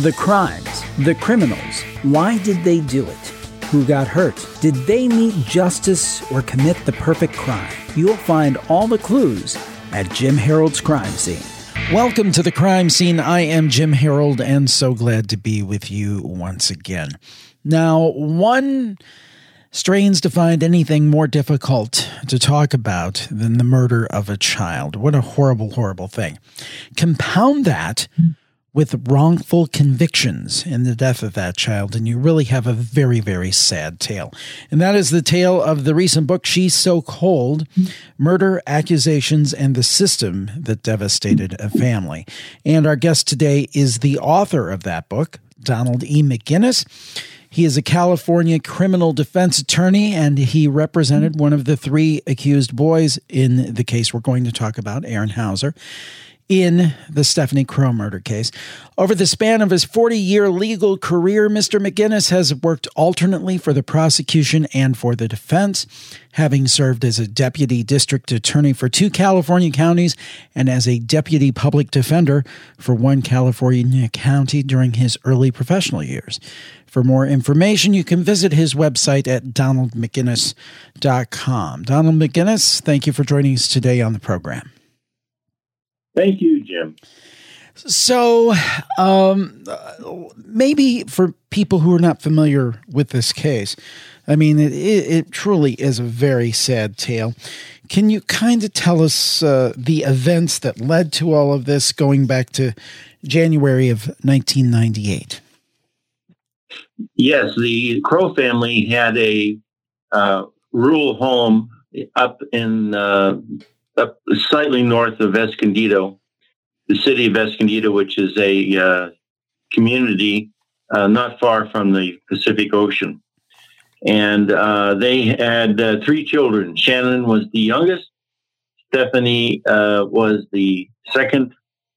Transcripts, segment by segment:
The crimes, the criminals, why did they do it? Who got hurt? Did they meet justice or commit the perfect crime? You'll find all the clues at Jim Harold's Crime Scene. Welcome to the crime scene. I am Jim Harold and so glad to be with you once again. Now, one strains to find anything more difficult to talk about than the murder of a child. What a horrible, horrible thing. Compound that with wrongful convictions in the death of that child, and you really have a very, very sad tale. And that is the tale of the recent book, She's So Cold Murder, Accusations, and the System That Devastated a Family. And our guest today is the author of that book, Donald E. McInnis. He is a California criminal defense attorney, and he represented one of the three accused boys in the case we're going to talk about, Aaron Houser in the Stephanie Crowe murder case. Over the span of his 40 year legal career, Mr. McInnis has worked alternately for the prosecution and for the defense, having served as a deputy district attorney for two California counties and as a deputy public defender for one California county during his early professional years. For more information, you can visit his website at donaldmcinnis.com. Donald McInnis, thank you for joining us today on the program. Thank you, Jim. So, um, maybe for people who are not familiar with this case, I mean, it, it, it truly is a very sad tale. Can you kind of tell us uh, the events that led to all of this going back to January of 1998? Yes, the Crowe family had a uh, rural home up in uh, up slightly north of Escondido, the city of Escondido, which is a uh, community uh, not far from the Pacific Ocean. And uh, they had uh, three children. Shannon was the youngest. Stephanie uh, was the second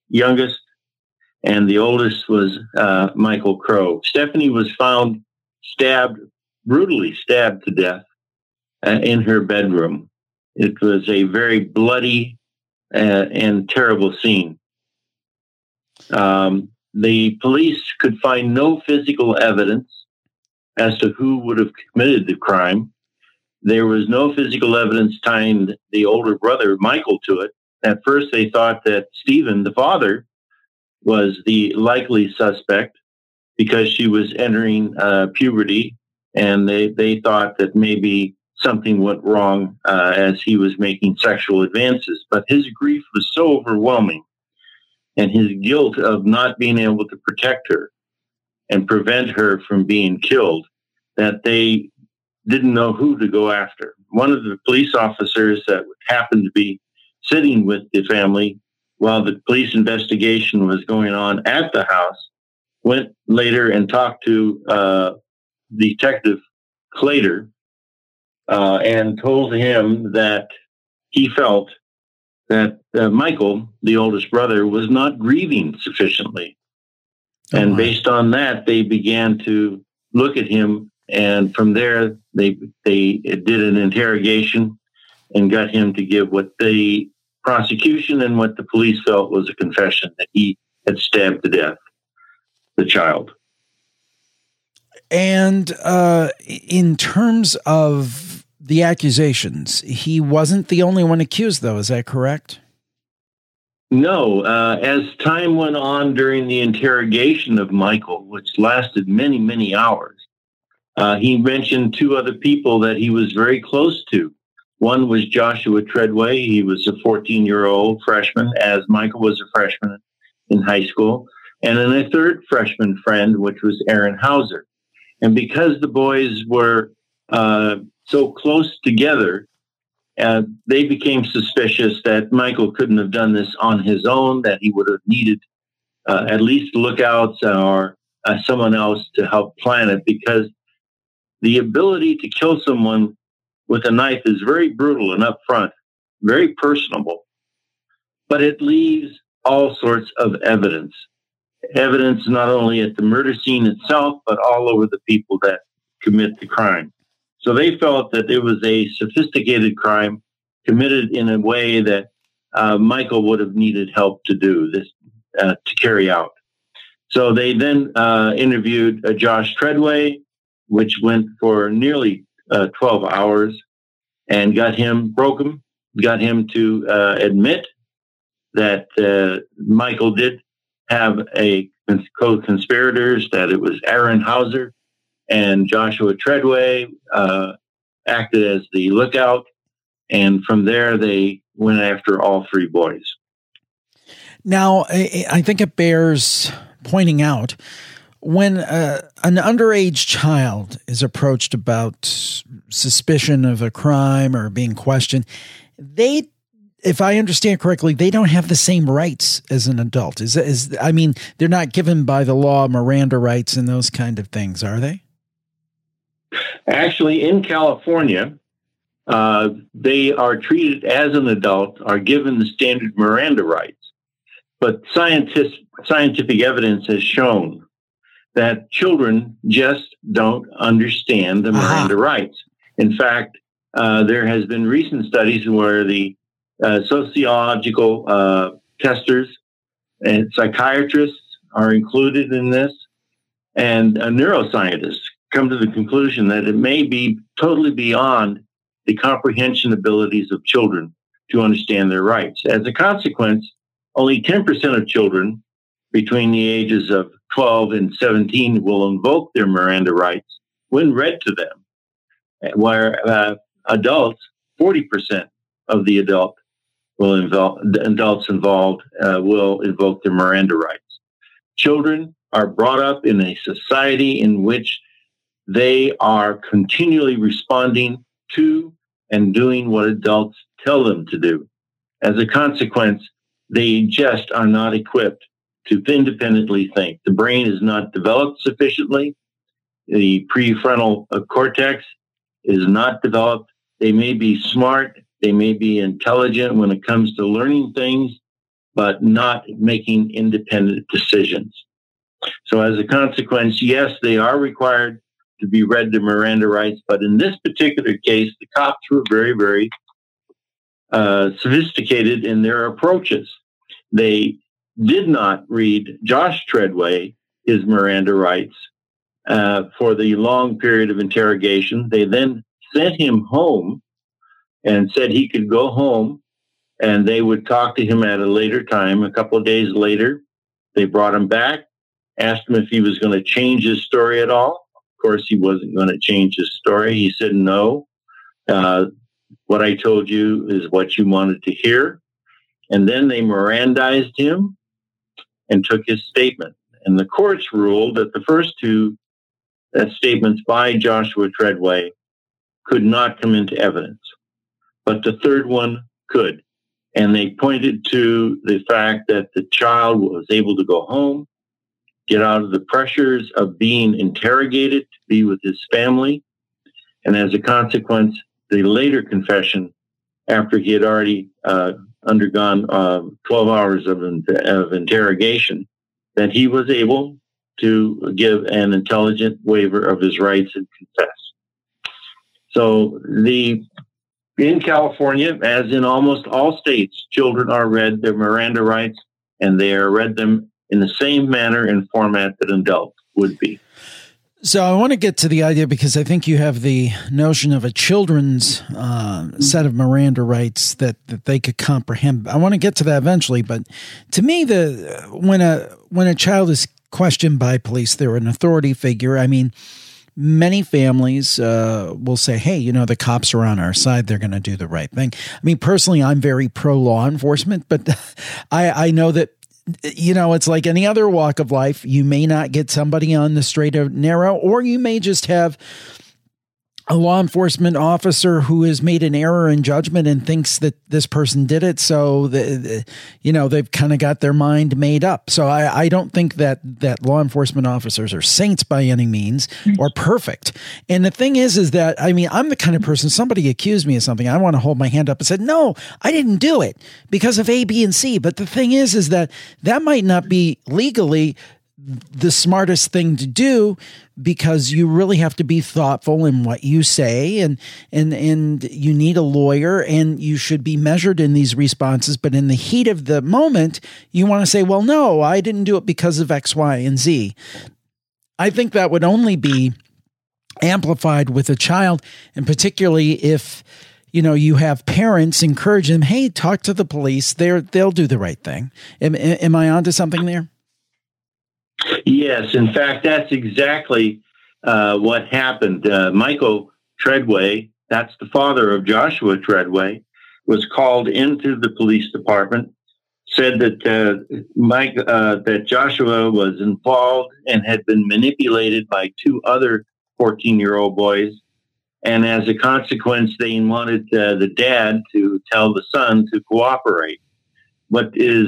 youngest. And the oldest was uh, Michael Crowe. Stephanie was found stabbed, brutally stabbed to death in her bedroom. It was a very bloody uh, and terrible scene. Um, the police could find no physical evidence as to who would have committed the crime. There was no physical evidence tying the older brother, Michael, to it. At first, they thought that Stephen, the father, was the likely suspect because she was entering uh, puberty, and they, they thought that maybe something went wrong uh, as he was making sexual advances. But his grief was so overwhelming and his guilt of not being able to protect her and prevent her from being killed that they didn't know who to go after. One of the police officers that happened to be sitting with the family while the police investigation was going on at the house went later and talked to uh, Detective Claytor, uh, and told him that he felt that uh, Michael, the oldest brother, was not grieving sufficiently. Oh, and based on that, they began to look at him, and from there, they they did an interrogation and got him to give what the prosecution and what the police felt was a confession that he had stabbed to death the child. And uh, in terms of the accusations. He wasn't the only one accused, though. Is that correct? No. Uh, as time went on during the interrogation of Michael, which lasted many, many hours, uh, he mentioned two other people that he was very close to. One was Joshua Treadway. He was a 14 year old freshman, as Michael was a freshman in high school. And then a third freshman friend, which was Aaron Houser. And because the boys were uh, so close together, uh, they became suspicious that Michael couldn't have done this on his own, that he would have needed uh, at least lookouts or uh, someone else to help plan it because the ability to kill someone with a knife is very brutal and upfront, very personable, but it leaves all sorts of evidence. Evidence not only at the murder scene itself, but all over the people that commit the crime. So they felt that it was a sophisticated crime committed in a way that uh, Michael would have needed help to do this, uh, to carry out. So they then uh, interviewed uh, Josh Treadway, which went for nearly uh, 12 hours and got him, broke him, got him to uh, admit that Michael did have a co-conspirators, that it was Aaron Houser and Joshua Treadway uh, acted as the lookout. And from there, they went after all three boys. Now, I think it bears pointing out when uh, an underage child is approached about suspicion of a crime or being questioned, they if I understand correctly, they don't have the same rights as an adult. Is is I mean, they're not given by the law Miranda rights and those kind of things, are they? Actually, in California, uh, they are treated as an adult, are given the standard Miranda rights. But scientist, scientific evidence has shown that children just don't understand the Miranda uh-huh. rights. In fact, uh, there has been recent studies where the uh, sociological uh, testers and psychiatrists are included in this, and neuroscientists come to the conclusion that it may be totally beyond the comprehension abilities of children to understand their rights. As a consequence, only 10% of children between the ages of 12 and 17 will invoke their Miranda rights when read to them, where uh, adults, 40% of the adult will involve, adults involved uh, will invoke their Miranda rights. Children are brought up in a society in which they are continually responding to and doing what adults tell them to do. As a consequence, they just are not equipped to independently think. The brain is not developed sufficiently. The prefrontal cortex is not developed. They may be smart, they may be intelligent when it comes to learning things, but not making independent decisions. So, as a consequence, yes, they are required to be read the Miranda rights. But in this particular case, the cops were very, very uh, sophisticated in their approaches. They did not read Josh Treadway his Miranda rights uh, for the long period of interrogation. They then sent him home and said he could go home and they would talk to him at a later time. A couple of days later, they brought him back, asked him if he was going to change his story at all course, he wasn't going to change his story. He said, No, uh, what I told you is what you wanted to hear. And then they Mirandized him and took his statement. And the courts ruled that the first two uh, statements by Joshua Treadway could not come into evidence, but the third one could. And they pointed to the fact that the child was able to go home get out of the pressures of being interrogated to be with his family. And as a consequence, the later confession, after he had already uh, undergone uh, 12 hours of, of interrogation, that he was able to give an intelligent waiver of his rights and confess. So the in California, as in almost all states, children are read their Miranda rights and they are read them in the same manner and format that an adult would be. So I want to get to the idea because I think you have the notion of a children's uh, set of Miranda rights that, that they could comprehend. I want to get to that eventually, but to me, the when a when a child is questioned by police, they're an authority figure. I mean, many families uh, will say, "Hey, you know, the cops are on our side; they're going to do the right thing." I mean, personally, I'm very pro law enforcement, but I, I know that you know, it's like any other walk of life. You may not get somebody on the straight and narrow, or you may just have a law enforcement officer who has made an error in judgment and thinks that this person did it. So, the, the you know, they've kind of got their mind made up. So I, I don't think that, that law enforcement officers are saints by any means mm-hmm. or perfect. And the thing is, is that, I mean, I'm the kind of mm-hmm. person, somebody accused me of something. I want to hold my hand up and said, no, I didn't do it because of A, B, and C. But the thing is, is that that might not be legally the smartest thing to do because you really have to be thoughtful in what you say and and and you need a lawyer and you should be measured in these responses. But in the heat of the moment you want to say well no I didn't do it because of x y and z. I think that would only be amplified with a child and particularly if you know you have parents encourage them hey talk to the police. They're they'll do the right thing. Am, am i onto something there Yes, in fact, that's exactly uh, what happened. Uh, Michael Treadway, that's the father of Joshua Treadway, was called into the police department. Said that uh, Mike, uh, that Joshua was involved and had been manipulated by two other 14 year old boys. And as a consequence, they wanted uh, the dad to tell the son to cooperate. What is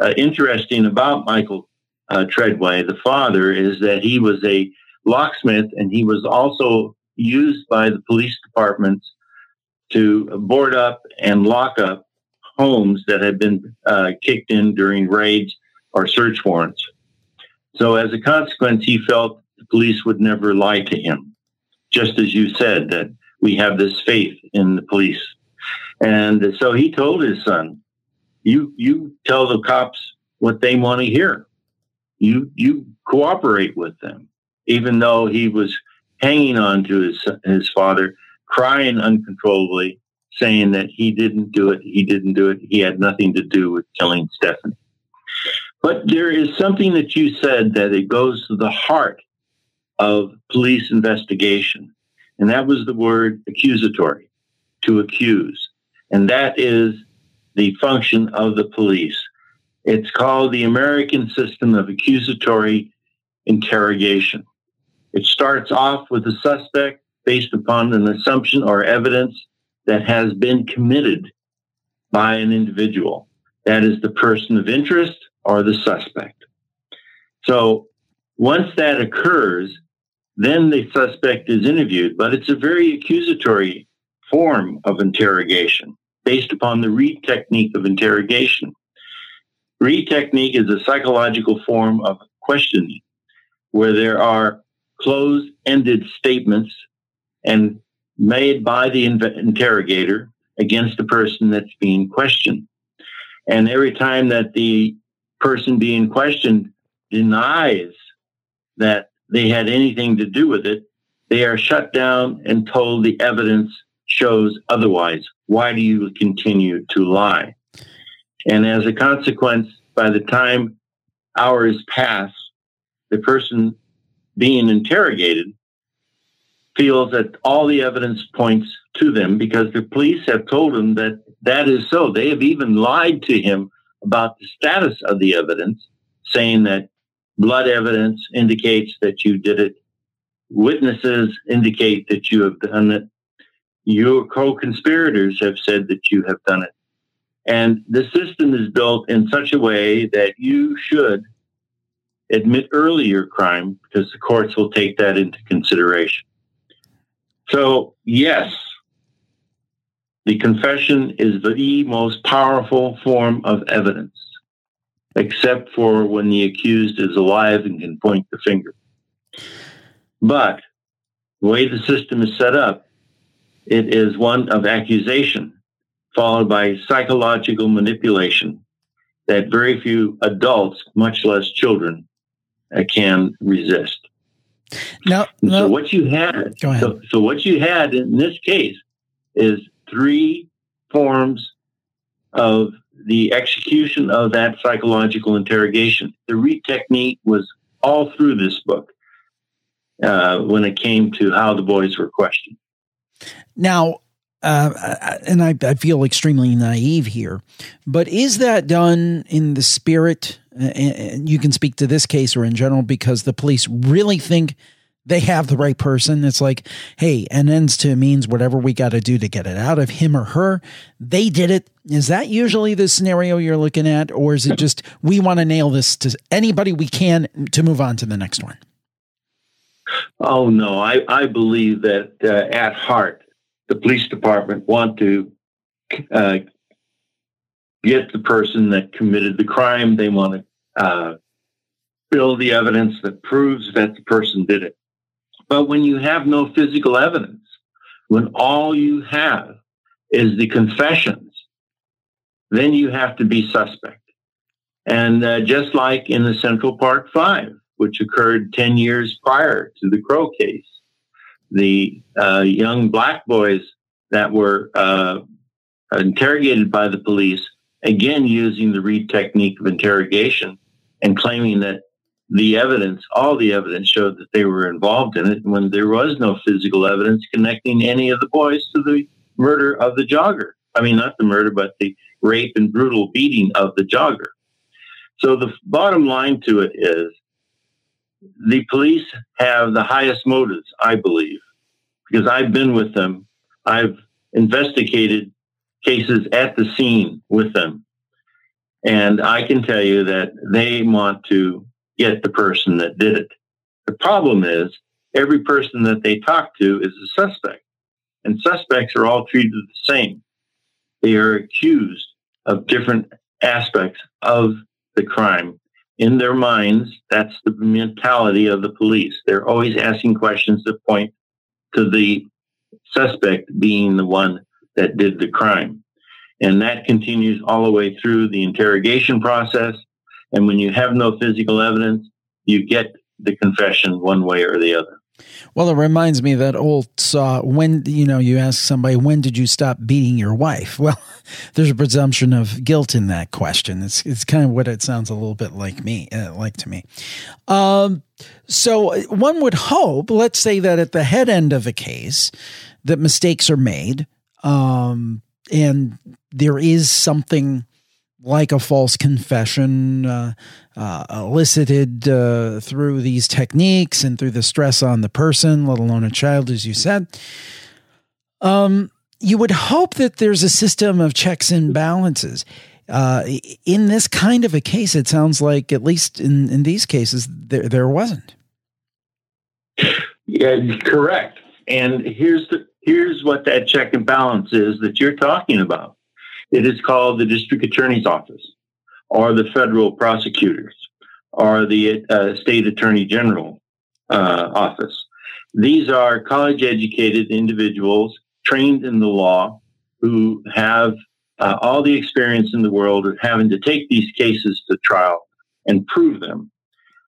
uh, interesting about Michael uh, Treadway, the father, is that he was a locksmith and he was also used by the police departments to board up and lock up homes that had been uh, kicked in during raids or search warrants. So, as a consequence, he felt the police would never lie to him, just as you said, that we have this faith in the police. And so he told his son, you, you tell the cops what they want to hear you you cooperate with them, even though he was hanging on to his his father, crying uncontrollably, saying that he didn't do it, he didn't do it, he had nothing to do with killing Stephanie. But there is something that you said that it goes to the heart of police investigation, and that was the word accusatory, to accuse, and that is the function of the police. It's called the American System of Accusatory Interrogation. It starts off with a suspect based upon an assumption or evidence that has been committed by an individual. That is the person of interest or the suspect. So once that occurs, then the suspect is interviewed, but it's a very accusatory form of interrogation based upon the Reid technique of interrogation. Reid technique is a psychological form of questioning where there are closed ended statements and made by the interrogator against the person that's being questioned. And every time that the person being questioned denies that they had anything to do with it, they are shut down and told the evidence shows otherwise. Why do you continue to lie? And as a consequence, by the time hours pass, the person being interrogated feels that all the evidence points to them because the police have told him that that is so. They have even lied to him about the status of the evidence, saying that blood evidence indicates that you did it, witnesses indicate that you have done it, your co conspirators have said that you have done it. And the system is built in such a way that you should admit early your crime because the courts will take that into consideration. So, yes, the confession is the most powerful form of evidence, except for when the accused is alive and can point the finger. But the way the system is set up, it is one of accusation followed by psychological manipulation that very few adults, much less children, uh, can resist. No, no. So what you had, so, so what you had in this case is three forms of the execution of that psychological interrogation. The Reid technique was all through this book uh, when it came to how the boys were questioned. Now, uh, and I, I, feel extremely naive here, but is that done in the spirit? And you can speak to this case or in general because the police really think they have the right person. It's like, hey, an ends to means whatever we got to do to get it out of him or her. They did it. Is that usually the scenario you're looking at, or is it just we want to nail this to anybody we can to move on to the next one? Oh no, I I believe that uh, at heart the police department want to uh, get the person that committed the crime. They want to uh, build the evidence that proves that the person did it. But when you have no physical evidence, when all you have is the confessions, then you have to be suspect. And uh, just like in the Central Park Five, which occurred 10 years prior to the Crowe case, the uh, young black boys that were uh, interrogated by the police, again using the Reid technique of interrogation and claiming that the evidence, all the evidence showed that they were involved in it when there was no physical evidence connecting any of the boys to the murder of the jogger. I mean, not the murder, but the rape and brutal beating of the jogger. So the bottom line to it is the police have the highest motives, I believe, because I've been with them. I've investigated cases at the scene with them. And I can tell you that they want to get the person that did it. The problem is every person that they talk to is a suspect, and suspects are all treated the same. They are accused of different aspects of the crime. In their minds, that's the mentality of the police. They're always asking questions that point to the suspect being the one that did the crime. And that continues all the way through the interrogation process. And when you have no physical evidence, you get the confession one way or the other. Well, it reminds me that old saw when you know you ask somebody when did you stop beating your wife? Well, there's a presumption of guilt in that question. It's it's kind of what it sounds a little bit like me, uh, like to me. Um, so one would hope, let's say that at the head end of a case, that mistakes are made, um, and there is something like a false confession uh, uh, elicited uh, through these techniques and through the stress on the person, let alone a child, as you said. Um, you would hope that there's a system of checks and balances. Uh, in this kind of a case, it sounds like, at least in, in these cases, there, there wasn't. Yeah, correct. And here's the here's what that check and balance is that you're talking about. It is called the district attorney's office or the federal prosecutors or the uh, state attorney general uh, office. These are college educated individuals trained in the law who have uh, all the experience in the world of having to take these cases to trial and prove them.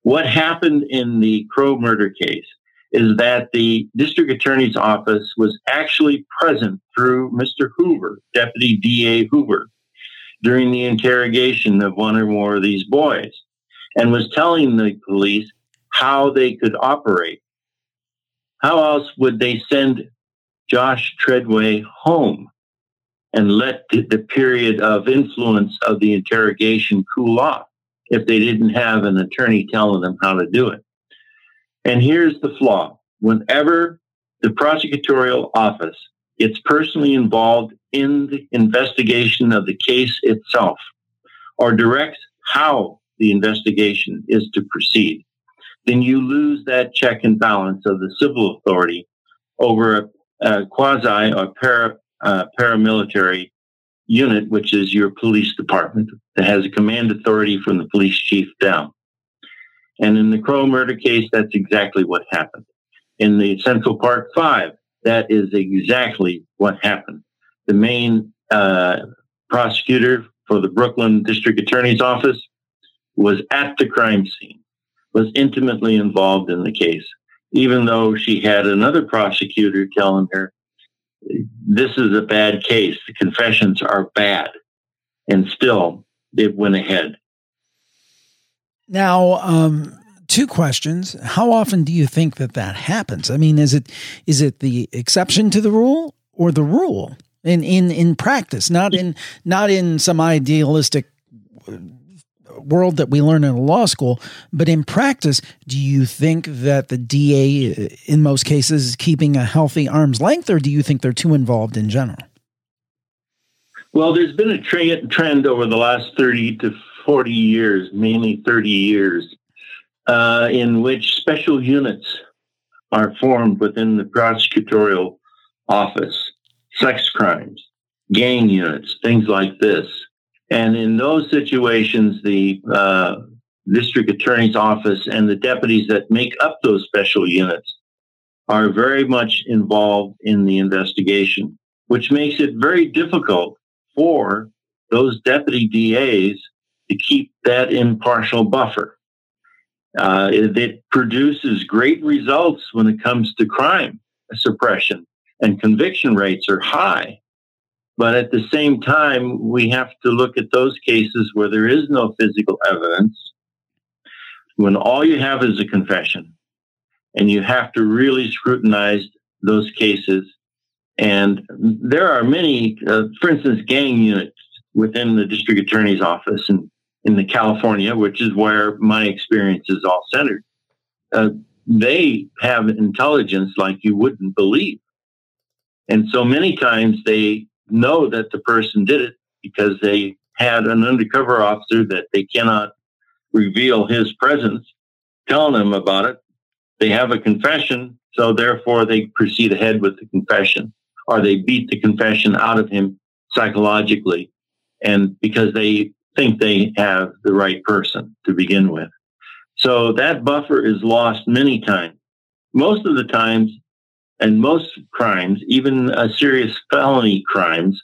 What happened in the Crowe murder case is that the district attorney's office was actually present through Mr. Hoover, Deputy DA Hoover, during the interrogation of one or more of these boys and was telling the police how they could operate. How else would they send Josh Treadway home and let the, period of influence of the interrogation cool off if they didn't have an attorney telling them how to do it? And here's the flaw whenever the prosecutorial office gets personally involved in the investigation of the case itself or directs how the investigation is to proceed, then you lose that check and balance of the civil authority over a, a quasi or para, uh, paramilitary unit, which is your police department that has a command authority from the police chief down. And in the Crowe murder case, that's exactly what happened. In the Central Park Five, that is exactly what happened. The main uh, prosecutor for the Brooklyn District Attorney's Office was at the crime scene, was intimately involved in the case, even though she had another prosecutor telling her, this is a bad case. The confessions are bad. And still, it went ahead. Now, um, two questions. How often do you think that that happens? I mean, is it is it the exception to the rule or the rule in in in practice, not in not in some idealistic world that we learn in law school, but in practice, do you think that the DA in most cases is keeping a healthy arm's length or do you think they're too involved in general? Well, there's been a trend over the last 30 to 40 years, mainly 30 years, uh, in which special units are formed within the prosecutorial office, sex crimes, gang units, things like this. And in those situations, the uh, district attorney's office and the deputies that make up those special units are very much involved in the investigation, which makes it very difficult for those deputy DAs to keep that impartial buffer. Uh, it, produces great results when it comes to crime suppression, and conviction rates are high. But at the same time, we have to look at those cases where there is no physical evidence, when all you have is a confession, and you have to really scrutinize those cases. And there are many, uh, for instance, gang units within the district attorney's office and in the California, which is where my experience is all centered. Uh, they have intelligence like you wouldn't believe. And so many times they know that the person did it because they had an undercover officer that they cannot reveal his presence, telling them about it. They have a confession, so therefore they proceed ahead with the confession, or they beat the confession out of him psychologically, and because they think they have the right person to begin with. So that buffer is lost many times. Most of the times, and most crimes, even uh, serious felony crimes,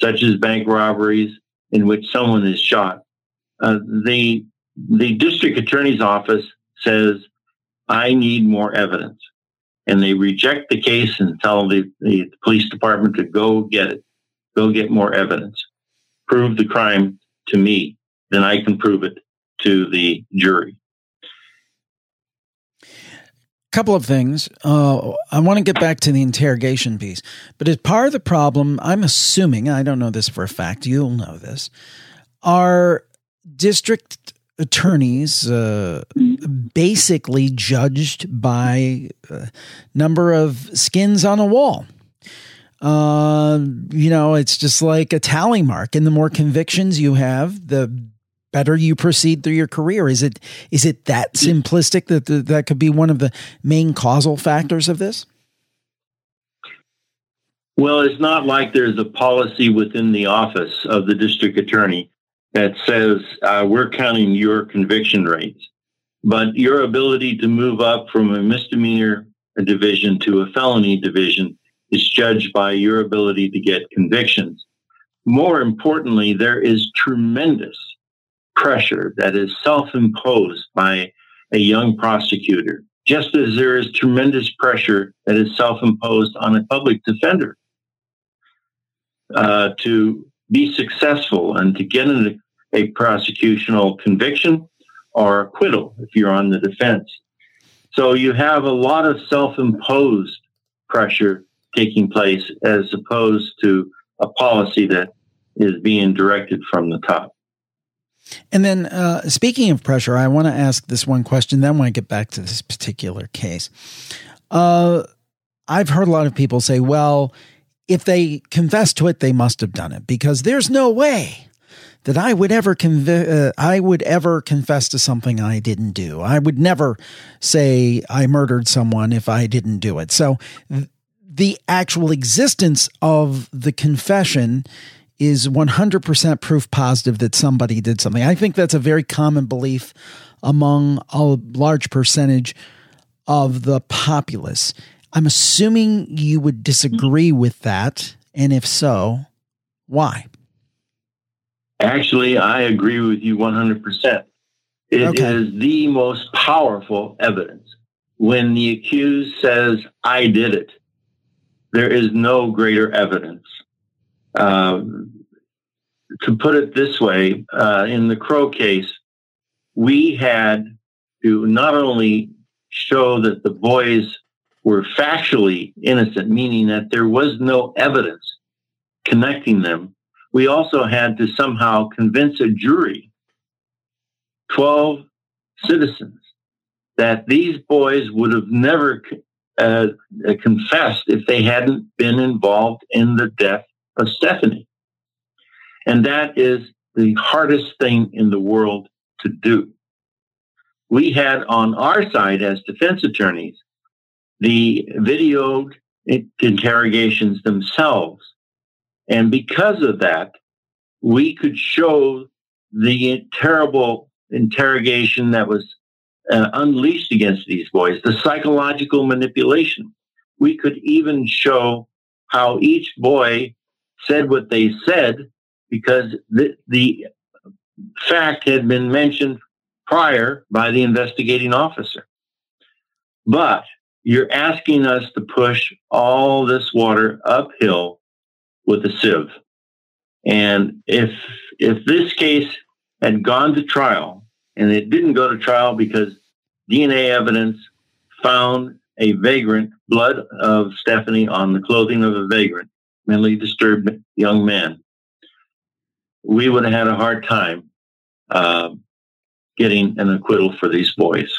such as bank robberies in which someone is shot, uh, the the district attorney's office says, "I need more evidence," and they reject the case and tell the, the police department to go get it, go get more evidence, prove the crime to me, then I can prove it to the jury couple of things. Uh, I want to get back to the interrogation piece, but as part of the problem, I'm assuming, I don't know this for a fact, you'll know this, are district attorneys uh, basically judged by uh, number of skins on a wall. Uh, you know, it's just like a tally mark. And the more convictions you have, the better you proceed through your career. Is it is it that simplistic that that, that could be one of the main causal factors of this? Well, it's not like there's a policy within the office of the district attorney that says uh, we're counting your conviction rates, but your ability to move up from a misdemeanor division to a felony division is judged by your ability to get convictions. More importantly, there is tremendous pressure that is self imposed by a young prosecutor, just as there is tremendous pressure that is self imposed on a public defender uh, to be successful and to get a, prosecutional conviction or acquittal if you're on the defense. So you have a lot of self imposed pressure taking place as opposed to a policy that is being directed from the top. And then, uh, speaking of pressure, I want to ask this one question. Then, when I get back to this particular case, uh, I've heard a lot of people say, "Well, if they confess to it, they must have done it because there's no way that I would ever conv- uh, I would ever confess to something I didn't do. I would never say I murdered someone if I didn't do it." So, the actual existence of the confession is 100% proof positive that somebody did something. I think that's a very common belief among a large percentage of the populace. I'm assuming you would disagree with that. And if so, why? Actually, I agree with you 100%. It okay. is the most powerful evidence. When the accused says, I did it, there is no greater evidence. Um, to put it this way, uh, in the Crowe case, we had to not only show that the boys were factually innocent, meaning that there was no evidence connecting them, we also had to somehow convince a jury, 12 citizens, that these boys would have never uh, confessed if they hadn't been involved in the death of Stephanie. And that is the hardest thing in the world to do. We had on our side as defense attorneys the videoed interrogations themselves. And because of that, we could show the terrible interrogation that was uh, unleashed against these boys, the psychological manipulation. We could even show how each boy said what they said because the, the fact had been mentioned prior by the investigating officer. But you're asking us to push all this water uphill with a sieve. And if if this case had gone to trial, and it didn't go to trial because DNA evidence found a vagrant, blood of Stephanie on the clothing of a vagrant, mentally disturbed young man, we would have had a hard time uh, getting an acquittal for these boys.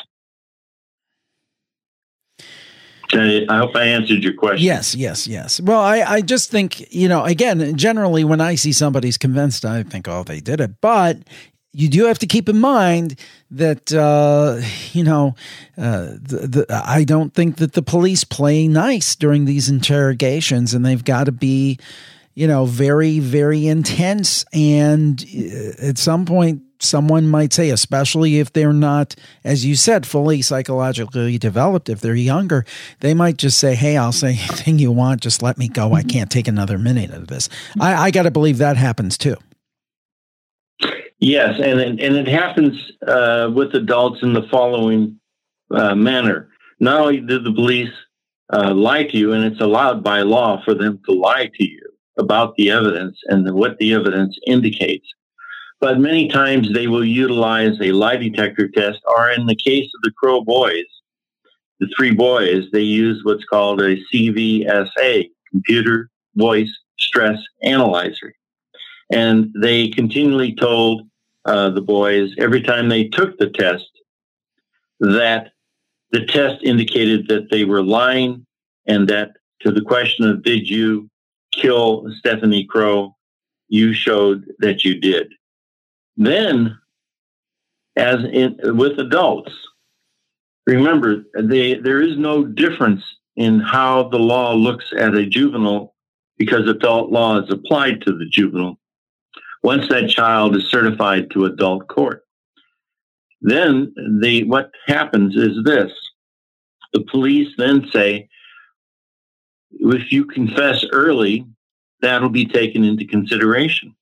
I hope I answered your question. Yes, yes, yes. Well, I, I just think, you know, again, generally when I see somebody's convinced, I think, oh, they did it. But you do have to keep in mind that, uh, you know, uh, the, the, I don't think that the police play nice during these interrogations and they've got to be, you know, very, very intense. And uh, at some point, someone might say, especially if they're not, as you said, fully psychologically developed, if they're younger, they might just say, Hey, I'll say anything you want. Just let me go. I can't take another minute of this. I, I got to believe that happens too. Yes. And, and it happens uh, with adults in the following uh, manner. Not only do the police uh, lie to you, and it's allowed by law for them to lie to you about the evidence and what the evidence indicates but many times they will utilize a lie detector test, or in the case of the Crowe boys, the three boys, they use what's called a CVSA, Computer Voice Stress Analyzer. And they continually told uh, the boys every time they took the test that the test indicated that they were lying and that to the question of did you kill Stephanie Crowe, you showed that you did. Then, as in, with adults, remember they, there is no difference in how the law looks at a juvenile because adult law is applied to the juvenile once that child is certified to adult court. Then the what happens is this: the police then say, if you confess early, that'll be taken into consideration.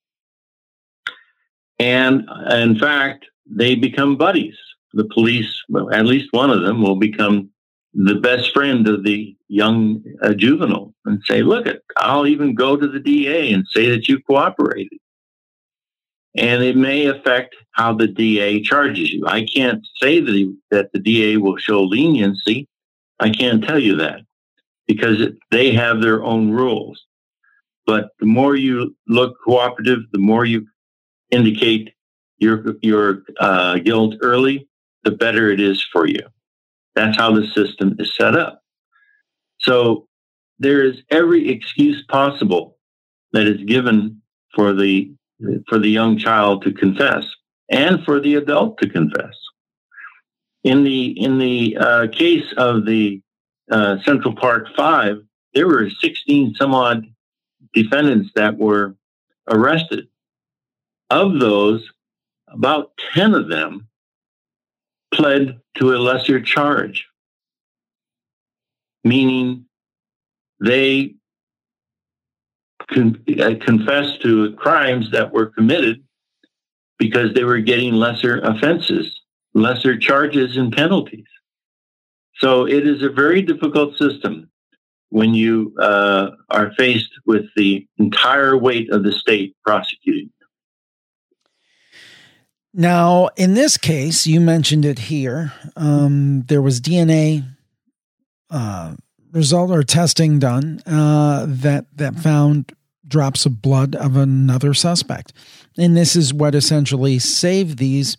And in fact, they become buddies. The police, well, at least one of them, will become the best friend of the young uh, juvenile and say, look, I'll even go to the DA and say that you cooperated. And it may affect how the DA charges you. I can't say that, he, that the DA will show leniency. I can't tell you that because they have their own rules. But the more you look cooperative, the more you indicate your your uh, guilt early, the better it is for you. That's how the system is set up. So there is every excuse possible that is given for the for the young child to confess and for the adult to confess. In the in the uh, case of the uh, Central Park Five, there were 16 some odd defendants that were arrested of those, about 10 of them pled to a lesser charge, meaning they con- confessed to crimes that were committed because they were getting lesser offenses, lesser charges and penalties. So it is a very difficult system when you uh, are faced with the entire weight of the state prosecuting. Now, in this case, you mentioned it here. Um, there was DNA uh, result or testing done uh, that that found drops of blood of another suspect, and this is what essentially saved these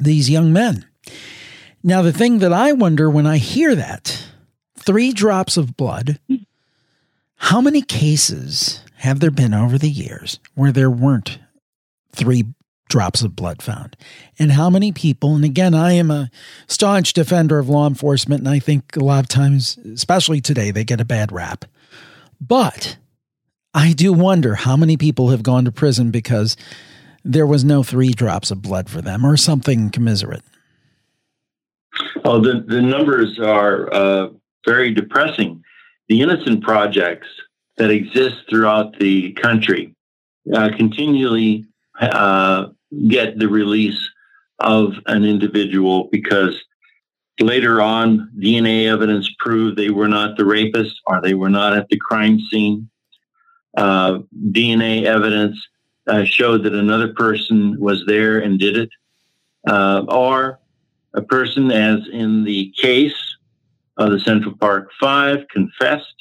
these young men. Now, the thing that I wonder when I hear that three drops of blood, how many cases have there been over the years where there weren't three drops of blood found. And how many people, and again, I am a staunch defender of law enforcement, and I think a lot of times, especially today, they get a bad rap. But I do wonder how many people have gone to prison because there was no three drops of blood for them or something commiserate. Oh, the, the numbers are uh, very depressing. The innocent projects that exist throughout the country uh, continually uh, get the release of an individual because later on DNA evidence proved they were not the rapist or they were not at the crime scene. Uh, DNA evidence uh, showed that another person was there and did it, uh, or a person, as in the case of the Central Park Five, confessed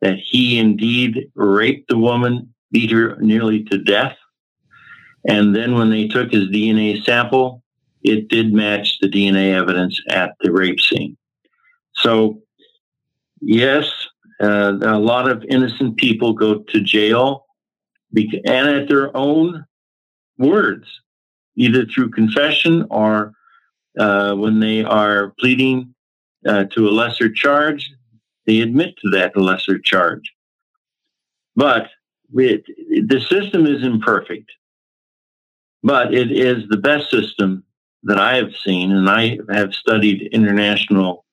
that he indeed raped the woman, beat her nearly to death. And then when they took his DNA sample, it did match the DNA evidence at the rape scene. So, yes, uh, a lot of innocent people go to jail and at their own words, either through confession or uh, when they are pleading uh, to a lesser charge, they admit to that lesser charge. But it, the system is imperfect, but it is the best system that I have seen, and I have studied international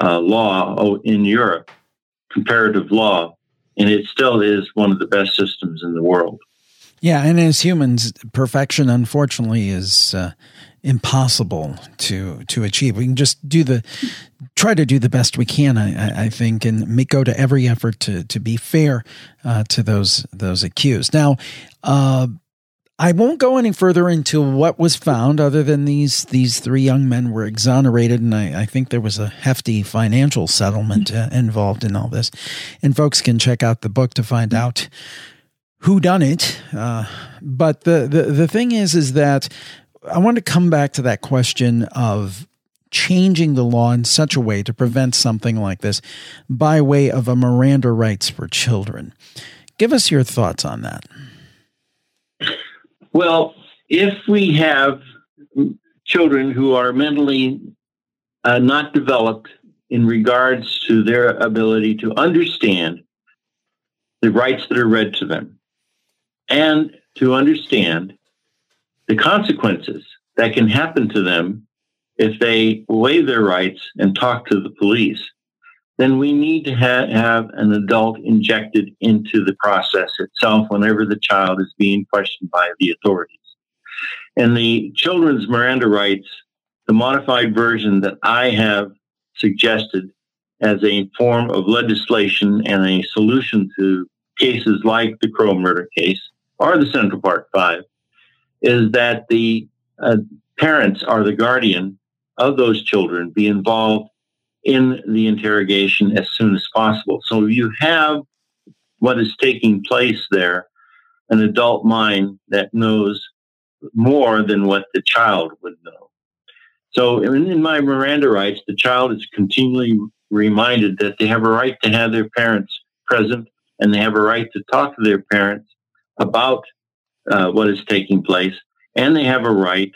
uh, law oh, in Europe, comparative law, and it still is one of the best systems in the world. Yeah, and as humans, perfection unfortunately is uh, impossible to to achieve. We can just do the try to do the best we can, I, I think, and make, go to every effort to to be fair uh, to those those accused. Now, uh, I won't go any further into what was found, other than these these three young men were exonerated, and I, I think there was a hefty financial settlement uh, involved in all this. And folks can check out the book to find out who done it. Uh, but the, the the thing is, is that I want to come back to that question of changing the law in such a way to prevent something like this by way of a Miranda rights for children. Give us your thoughts on that. Well, if we have children who are mentally uh, not developed in regards to their ability to understand the rights that are read to them and to understand the consequences that can happen to them if they waive their rights and talk to the police, then we need to ha- have an adult injected into the process itself whenever the child is being questioned by the authorities. And the children's Miranda rights, the modified version that I have suggested as a form of legislation and a solution to cases like the Crowe murder case or the Central Park Five, is that the uh, parents are the guardian of those children be involved in the interrogation as soon as possible. So you have what is taking place there, an adult mind that knows more than what the child would know. So in, in my Miranda rights, the child is continually reminded that they have a right to have their parents present and they have a right to talk to their parents about uh, what is taking place, and they have a right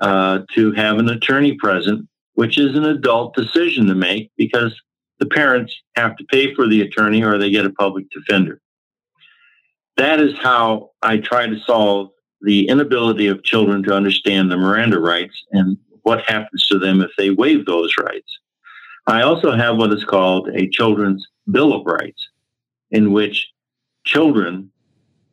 uh, to have an attorney present, which is an adult decision to make because the parents have to pay for the attorney or they get a public defender. That is how I try to solve the inability of children to understand the Miranda rights and what happens to them if they waive those rights. I also have what is called a Children's Bill of Rights, in which children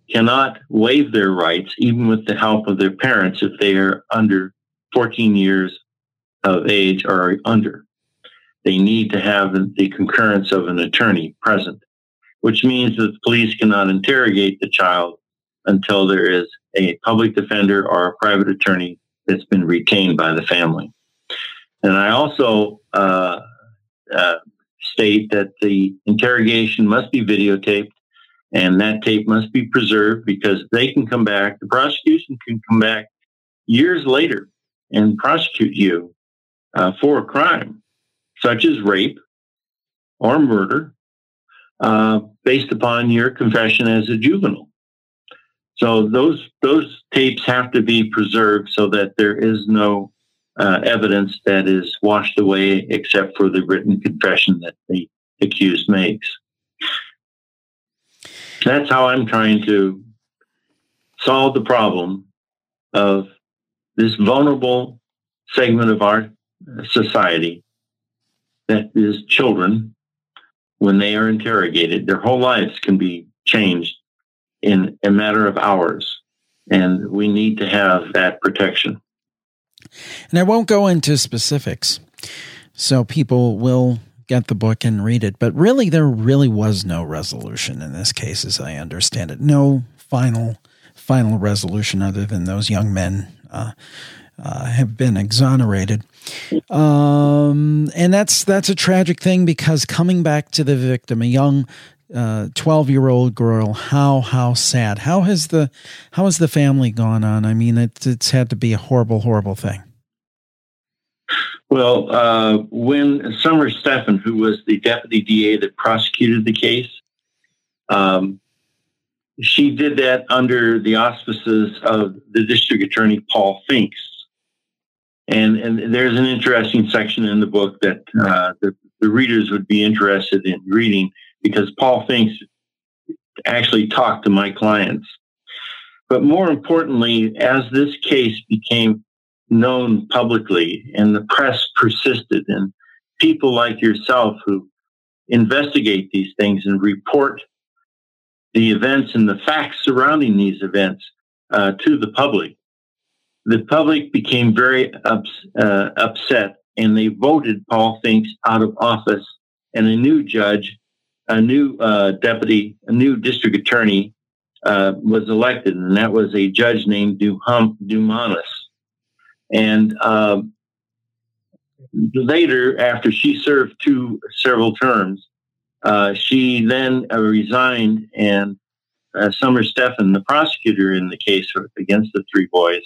cannot waive their rights, even with the help of their parents, if they are under 14 years of age or under. They need to have the concurrence of an attorney present, which means that the police cannot interrogate the child until there is a public defender or a private attorney that's been retained by the family. And I also uh, uh, state that the interrogation must be videotaped and that tape must be preserved because they can come back, the prosecution can come back years later and prosecute you uh, for a crime such as rape or murder uh, based upon your confession as a juvenile. So those those tapes have to be preserved so that there is no uh, evidence that is washed away except for the written confession that the accused makes that's how I'm trying to solve the problem of this vulnerable segment of our society that is children when they are interrogated. Their whole lives can be changed in a matter of hours. And we need to have that protection. And I won't go into specifics. So people will get the book and read it. But really, there really was no resolution in this case, as I understand it. No final final resolution other than those young men uh, uh, have been exonerated. Um, and that's that's a tragic thing because coming back to the victim, a young twelve uh, year old girl, how how sad. How has the how has the family gone on? I mean, it, it's had to be a horrible, horrible thing. Well, uh, when Summer Stephan, who was the deputy DA that prosecuted the case, um, she did that under the auspices of the district attorney Paul Pfingst. And, and there's an interesting section in the book that uh, the, the readers would be interested in reading because Paul Pfingst actually talked to my clients. But more importantly, as this case became known publicly and the press persisted and people like yourself who investigate these things and report the events and the facts surrounding these events uh, to the public. The public became very ups, uh, upset and they voted Paul Pfingst out of office and a new judge, a new uh, deputy, a new district attorney uh, was elected, and that was a judge named Duham, Dumanis. And um, later, after she served two several terms, uh, she then uh, resigned, and uh, Summer Stephan, the prosecutor in the case against the three boys,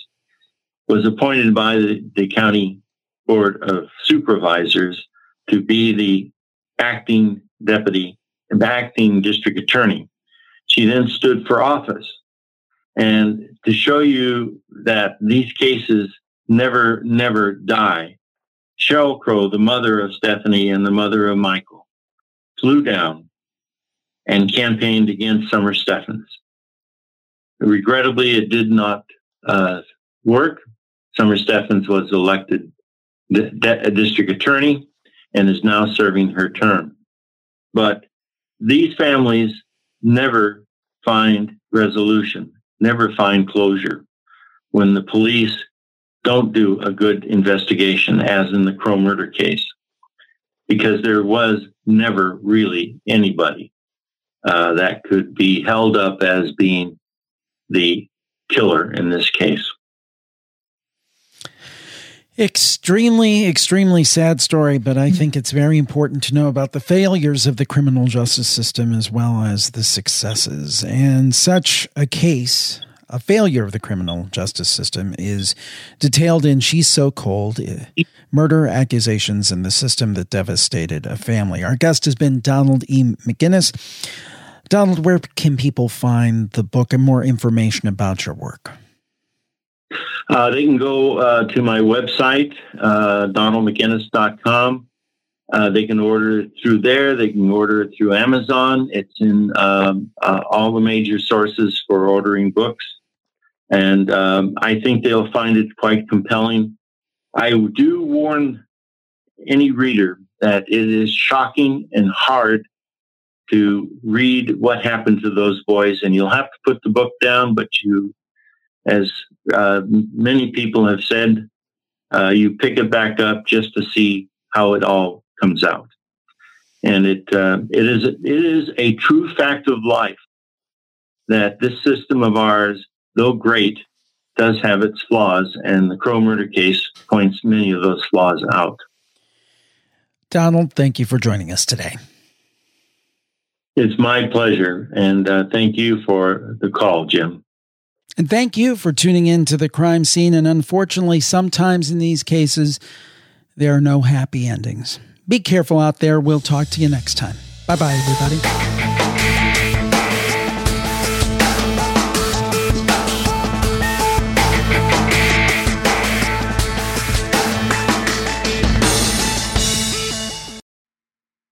was appointed by the, the county board of supervisors to be the acting deputy, and acting district attorney. She then stood for office. And to show you that these cases never, never die, Cheryl Crowe, the mother of Stephanie and the mother of Michael, flew down and campaigned against Summer Stephens. Regrettably, it did not uh, work. Summer Stephens was elected a district attorney and is now serving her term. But these families never find resolution, never find closure when the police don't do a good investigation, as in the Crowe murder case, because there was never really anybody uh, that could be held up as being the killer in this case. Extremely, extremely sad story, but I think it's very important to know about the failures of the criminal justice system as well as the successes. And such a case a failure of the criminal justice system is detailed in She's So Cold uh, Murder Accusations and the System That Devastated a Family. Our guest has been Donald E. McInnis. Donald, where can people find the book and more information about your work? Uh, they can go uh, to my website, uh, donaldmcinnis.com. Uh, they can order it through there. They can order it through Amazon. It's in um, uh, all the major sources for ordering books and um, I think they'll find it quite compelling. I do warn any reader that it is shocking and hard to read what happened to those boys, and you'll have to put the book down. But you, as uh, many people have said, uh, you pick it back up just to see how it all comes out. And it uh, it is it is a true fact of life that this system of ours though great, does have its flaws, and the Crowe murder case points many of those flaws out. Donald, thank you for joining us today. It's my pleasure, and uh, thank you for the call, Jim. And thank you for tuning in to the crime scene. And unfortunately, sometimes in these cases, there are no happy endings. Be careful out there. We'll talk to you next time. Bye bye, everybody.